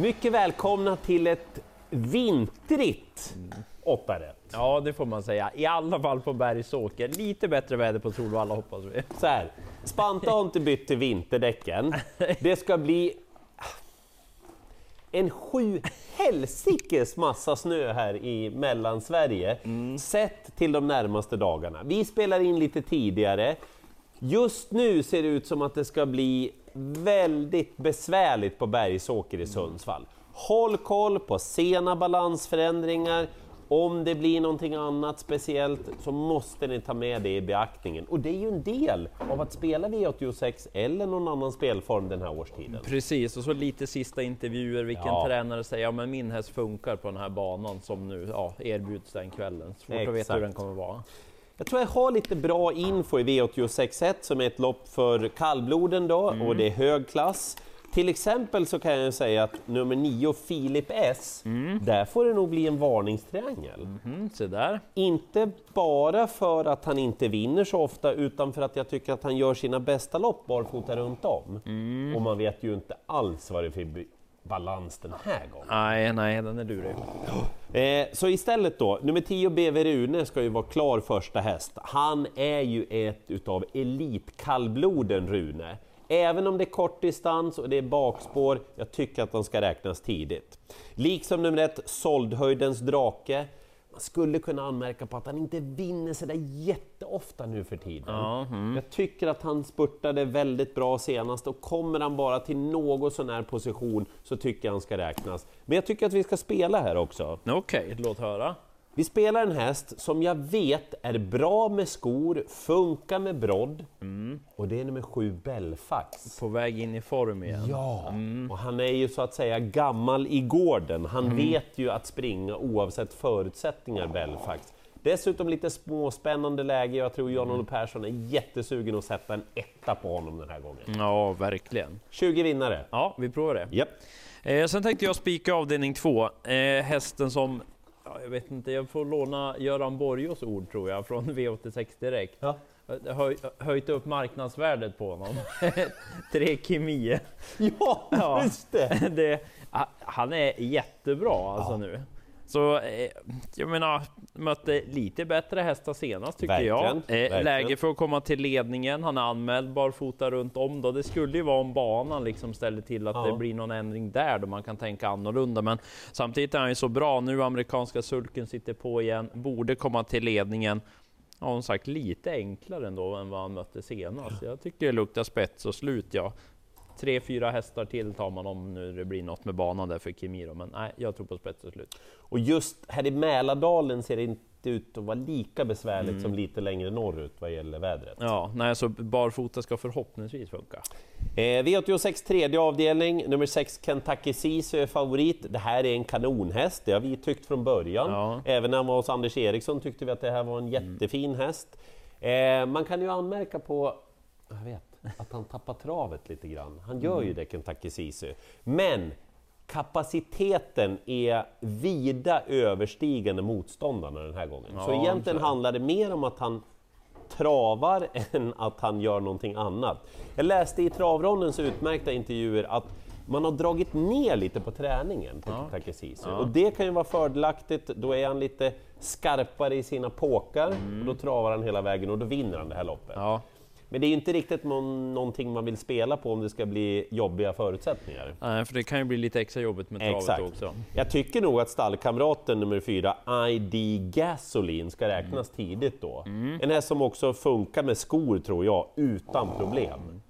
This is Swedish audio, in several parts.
Mycket välkomna till ett vintrigt åtta rätt. Ja, det får man säga. I alla fall på Bergsåker. Lite bättre väder på Solvalla hoppas vi. Så här, Spanta har inte bytt till vinterdäcken. Det ska bli en sju helsikes massa snö här i Mellansverige, sett till de närmaste dagarna. Vi spelar in lite tidigare. Just nu ser det ut som att det ska bli väldigt besvärligt på Bergsåker i Sundsvall. Håll koll på sena balansförändringar. Om det blir någonting annat speciellt så måste ni ta med det i beaktningen. Och det är ju en del av att spela V86 eller någon annan spelform den här årstiden. Precis, och så lite sista intervjuer. Vilken Ja. tränare säger ja, men min häst funkar på den här banan som nu ja, erbjuds den kvällen. Svårt att veta Exakt. hur den kommer vara. Jag tror jag har lite bra info i V86.1 som är ett lopp för kallbloden då och det är hög klass. Till exempel så kan jag säga att nummer 9, Filip S, där får det nog bli en varningstriangel. Mm, se där. Inte bara för att han inte vinner så ofta utan för att jag tycker att han gör sina bästa lopp barfota runt om. Och man vet ju inte alls vad det är för balans den här gången. Nej, nej, den är lurig. Eh, så istället då, nummer 10 BV Rune ska ju vara klar första häst. Han är ju ett utav elitkallbloden Rune. Även om det är kort distans och det är bakspår, jag tycker att han ska räknas tidigt. Liksom nummer 1 Soldhöjdens drake. Man skulle kunna anmärka på att han inte vinner sådär jätteofta nu för tiden. Ja, Jag tycker att han spurtade väldigt bra senast och kommer han bara till någon sån här position så tycker jag han ska räknas. Men jag tycker att vi ska spela här också. Okej, låt höra. Vi spelar en häst som jag vet är bra med skor, funkar med brodd och det är nummer sju Belfax. På väg in i form igen. Ja, och han är ju så att säga gammal i gården. Han vet ju att springa oavsett förutsättningar, Belfax. Dessutom lite småspännande läge. Jag tror Jan-Olof Persson är jättesugen att sätta en etta på honom den här gången. Ja, verkligen. 20 vinnare. Ja, vi provar det. Japp. Eh, sen tänkte jag spika avdelning två. Eh, hästen som, ja, jag vet inte, jag får låna Göran Borgos ord tror jag, från V86 Direkt. Ja. Höj, höjt upp marknadsvärdet på honom. Tre Kimi. Ja, Ja. just det! det, han är jättebra alltså nu. Så eh, jag menar, mötte lite bättre hästar senast tycker Verkligen, jag. Eh, verkligen. läge för att komma till ledningen. Han är anmäld barfota runt om då. Det skulle ju vara om banan liksom ställer till att Ja. det blir någon ändring där då man kan tänka annorlunda. Men samtidigt är han ju så bra. Nu amerikanska sulken sitter på igen, borde komma till ledningen. Ja, som sagt lite enklare ändå än vad han mötte senast. Jag tycker det luktar spets och slut ja. Tre, fyra hästar till tar man om nu det blir något med banan där för Kimiro. Men nej, jag tror på spets och slut. Och just här i Mälardalen ser det inte ut att vara lika besvärligt som lite längre norrut vad gäller vädret. Ja, nej, så barfota ska förhoppningsvis funka. Eh, V86 tredje avdelning, nummer 6 Kentucky Sisu är favorit. Det här är en kanonhäst, det har vi tyckt från början. Ja. Även när han var hos Anders Eriksson tyckte vi att det här var en jättefin häst. Eh, man kan ju anmärka på, jag vet, att han tappar travet lite grann. Han gör ju det, Kentucky Sisu. Men kapaciteten är vida överstigande motståndarna den här gången. så Ja, egentligen så är det. handlar det mer om att han travar än att han gör någonting annat. Jag läste i Travrondens utmärkta intervjuer att man har dragit ner lite på träningen på Ja. Takesisu. Ja. Och det kan ju vara fördelaktigt, då är han lite skarpare i sina påkar och då travar han hela vägen och då vinner han det här loppet. Ja, Men det är ju inte riktigt någon, någonting man vill spela på om det ska bli jobbiga förutsättningar. nej, för det kan ju bli lite extra jobbigt med travet Exakt. också. Jag tycker nog att stallkamraten nummer fyra, ID Gasoline, ska räknas tidigt då. En häst som också funkar med skor tror jag, utan problem.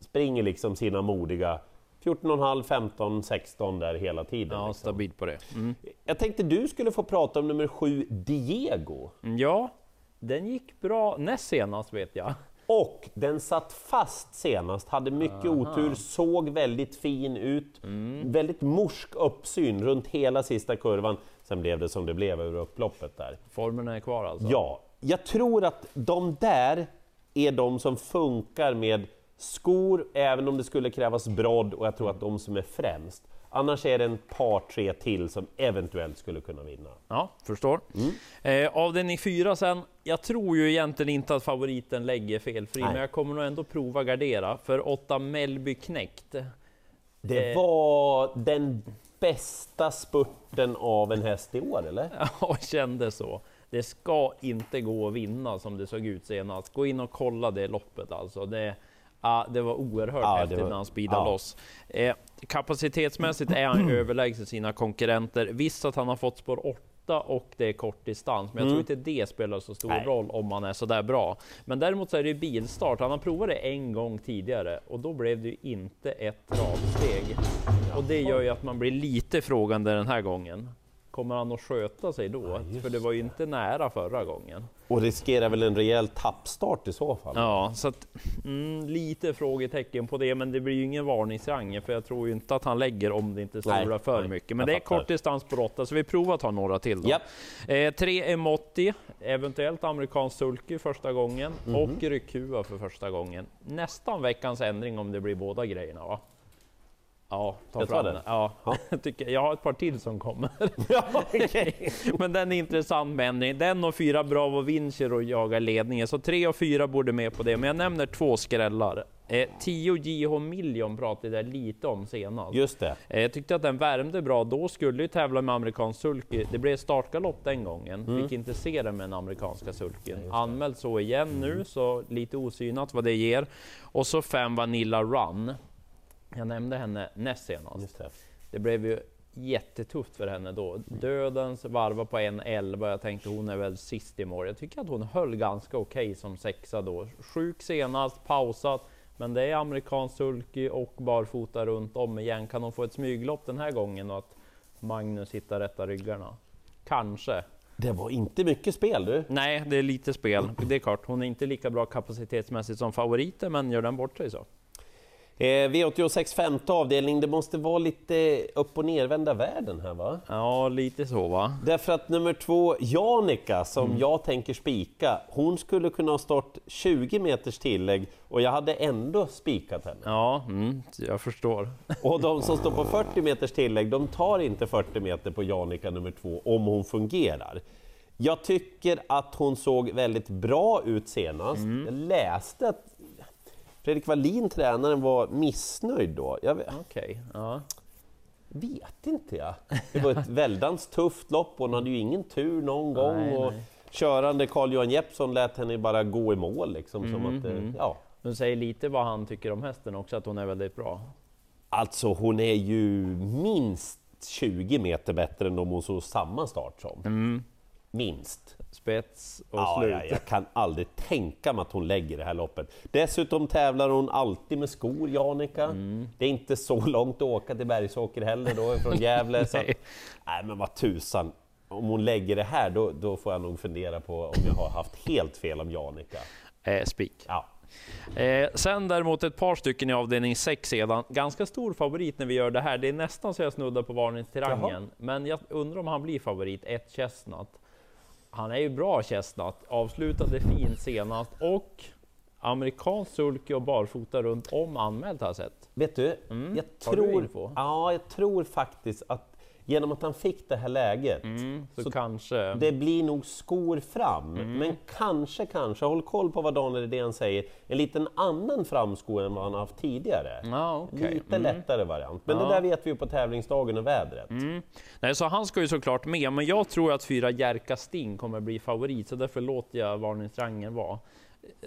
Springer liksom sina modiga 14,5, 15, 16 där hela tiden. Ja, liksom. stabilt på det. Mm. Jag tänkte du skulle få prata om nummer sju, Diego. Ja, den gick bra näst senast vet jag. Och den satt fast senast, hade mycket otur, såg väldigt fin ut. Väldigt morsk uppsyn runt hela sista kurvan. Sen blev det som det blev över upploppet där. Formen är kvar alltså? Ja, jag tror att de där är de som funkar med skor, även om det skulle krävas brodd, och jag tror att de som är främst. Annars är det en par, tre till som eventuellt skulle kunna vinna. Ja, förstår. Eh, avdelning fyra sen. Jag tror ju egentligen inte att favoriten lägger felfri, Nej. men jag kommer nog ändå prova gardera. För åtta Mellby knäckt. Det Eh. var den bästa spurten av en häst i år, eller? Ja, kände så. Det ska inte gå att vinna som det såg ut senast. Gå in och kolla det loppet alltså. Det, ja, det var oerhört Ja, häftigt var- när han speedade ja. loss. Eh, kapacitetsmässigt är han överlägsen sina konkurrenter. Visst att han har fått spår 8 och det är kort distans, men jag tror inte det spelar så stor Mm. Nej. roll om han är så där bra. Men däremot så är det bilstart. Han har provat det en gång tidigare och då blev det ju inte ett travsteg. Och det gör ju att man blir lite frågande den här gången. Kommer han att sköta sig då? just För det var ju inte nära förra gången. Och riskerar väl en rejäl tappstart i så fall? Ja, så att, mm, lite frågetecken på det, men det blir ju ingen varningsrang för jag tror ju inte att han lägger om det inte solar för nej, mycket. Men det är kort distans på råtta, så vi provar att ta några till då. Japp. Eh, tre Emotti, eventuellt amerikansk sulky första gången Mhm. och Rykua för första gången. Nästan veckans ändring om det blir båda grejerna va? Ja, ta Jag fram den. Ja, Ja. jag tycker, jag har ett par till som kommer. Ja, okej. Men den är intressant med ändring. Den och fyra Bravo Vincer och jagar ledningen, så tre och fyra borde med på det. Men jag nämner två skrällar. Eh, 10 JH Million pratade jag lite om senast. Just det. Eh, Jag tyckte att den värmde bra. Då skulle ju tävla med amerikansk sulky. Det blev startgalopp den gången. Fick inte se den med den amerikanska sulken. Anmält så igen nu, så lite osynat vad det ger. Och så fem Vanilla Run. Jag nämnde henne näst senast. Det. Det blev ju jättetufft för henne då. Dödens varva på 1.11. Jag tänkte hon är väl sist i mål. Jag tycker att hon höll ganska okej som sexa då. Sjuk senast, pausat. Men det är amerikansk sulky och barfota runt om igen. Kan hon få ett smyglopp den här gången och att Magnus hittar rätta ryggarna? Kanske. Det var inte mycket spel du. Nej, det är lite spel. Det är klart, hon är inte lika bra kapacitetsmässigt som favoriter, men gör den bort sig så. Eh, V86 femte avdelning, det måste vara lite upp och nervända världen här va? Ja, lite så va? Därför att nummer två, Janika, som jag tänker spika, hon skulle kunna ha stått 20 meters tillägg och jag hade ändå spikat henne. Ja, mm, jag förstår. Och de som står på 40 meters tillägg, de tar inte 40 meter på Janika nummer två om hon fungerar. Jag tycker att hon såg väldigt bra ut senast. Jag läste att Fredrik Wallin, tränaren, var missnöjd då. Jag vet, Okej, ja. vet inte jag. Det var ett väldans tufft lopp och hon hade ju ingen tur någon gång. Nej, och nej. Körande Carl-Johan Jeppsson lät henne bara gå i mål. Liksom, Mm, som att, eh, ja. Du säger lite vad han tycker om hästen också, att hon är väldigt bra. Alltså hon är ju minst 20 meter bättre än om hon såg samma start som. Minst. Spets och Ja, slut. ja, jag kan aldrig tänka mig att hon lägger det här loppet. Dessutom tävlar hon alltid med skor, Janika. Mm. Det är inte så långt att åka till Bergsåker heller då, från Gävle. så att, Nej. nej men vad tusan. Om hon lägger det här, då, då får jag nog fundera på om jag har haft helt fel om Janika. Eh, spik. Ja. Eh, sen däremot ett par stycken i avdelning 6 sedan. Ganska stor favorit när vi gör det här. Det är nästan så jag snuddar på varningsterrangen. Men jag undrar om han blir favorit. Ett Chestnut. Han är ju bra Chestnut. Avslutade fint senast och amerikansk sulky och barfota runt om anmält har jag sett. Vet du, jag, Mm. Du tror, ja, jag tror faktiskt att genom att han fick det här läget Så, Så kanske... Det blir nog skor fram, Mm. men kanske, kanske, håll koll på vad Daniel Redén säger, en liten annan framsko än vad han haft tidigare. Ja, okej. Lite Mm. lättare variant, men Ja. det där vet vi ju på tävlingsdagen och vädret. Mm. Nej, så han ska ju såklart med, men jag tror att fyra Jerka Sting kommer bli favorit, så därför låter jag varningsrangen vara.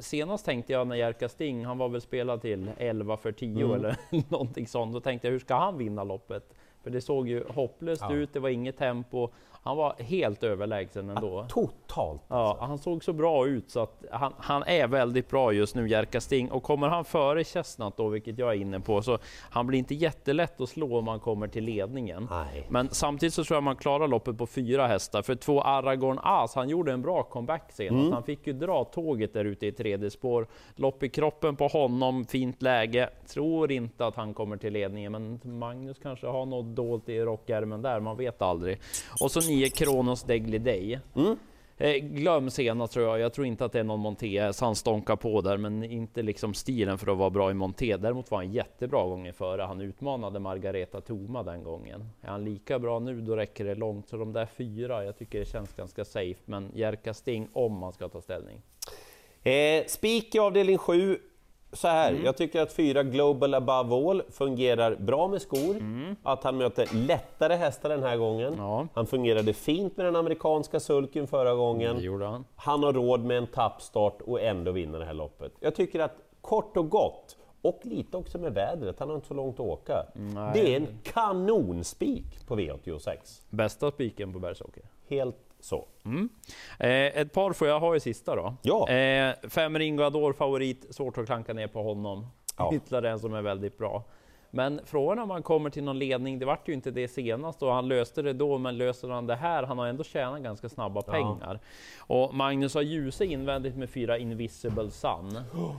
Senast tänkte jag när Jerka Sting, han var väl spelad till 11 för 10 Mm. eller någonting sånt, då tänkte jag hur ska han vinna loppet? För det såg ju hopplöst Ja. ut, det var inget tempo, han var helt överlägsen ändå. Totalt! Ja, han såg så bra ut så att han, han är väldigt bra just nu, Jerka Sting. Och kommer han före Chestnut då, vilket jag är inne på, så han blir inte jättelätt att slå om man kommer till ledningen. Nej. Men samtidigt så tror jag man klarar loppet på fyra hästar. För två Aragorn As, han gjorde en bra comeback senast. Mm. Han fick ju dra tåget där ute i tredje spår. Lopp i kroppen på honom, fint läge. Tror inte att han kommer till ledningen, men Magnus kanske har något dolt i rockärmen där, man vet aldrig. Och så nio Kronos Degly Day. Mm. Eh, glöm senast tror jag. Jag tror inte att det är någon monté. Han stånkar på där, men inte liksom stilen för att vara bra i monté. Däremot var han jättebra gången före. Han utmanade Margareta Toma den gången. Är han lika bra nu, då räcker det långt. Så de där fyra, jag tycker det känns ganska safe. Men Jerka Sting om man ska ta ställning. Eh, spik i avdelning 7. Så här, jag tycker att fyra Global Above All fungerar bra med skor, att han möter lättare hästar den här gången. Ja. Han fungerade fint med den amerikanska sulken förra gången. Han. Han har råd med en tappstart och ändå vinna det här loppet. Jag tycker att kort och gott, och lite också med vädret, han har inte så långt att åka. Det är en kanonspik på V86. Bästa spiken på Bergsåker. Helt så. Eh, ett par får jag ha i sista då. Ja. Eh, fem Ringo favorit, svårt att klanka ner på honom. Ja. Ytterligare en som är väldigt bra. Men frågan om man kommer till någon ledning, det vart ju inte det senast och han löste det då, men löser han det här? Han har ändå tjänat ganska snabba pengar. Och Magnus har ljuse invändigt med fyra Invisible Sun.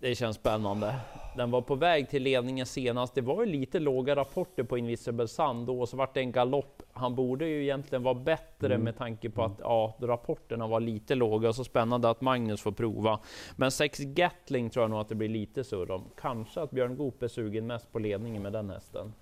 Det känns spännande. Den var på väg till ledningen senast. Det var ju lite låga rapporter på Invisible Sun då, och så vart det en galopp. Han borde ju egentligen vara bättre med tanke på att ja, rapporterna var lite låga. Så spännande att Magnus får prova. Men 6 Gatling tror jag nog att det blir lite surr om. Kanske att Björn Goop är sugen mest på ledningen med den hästen.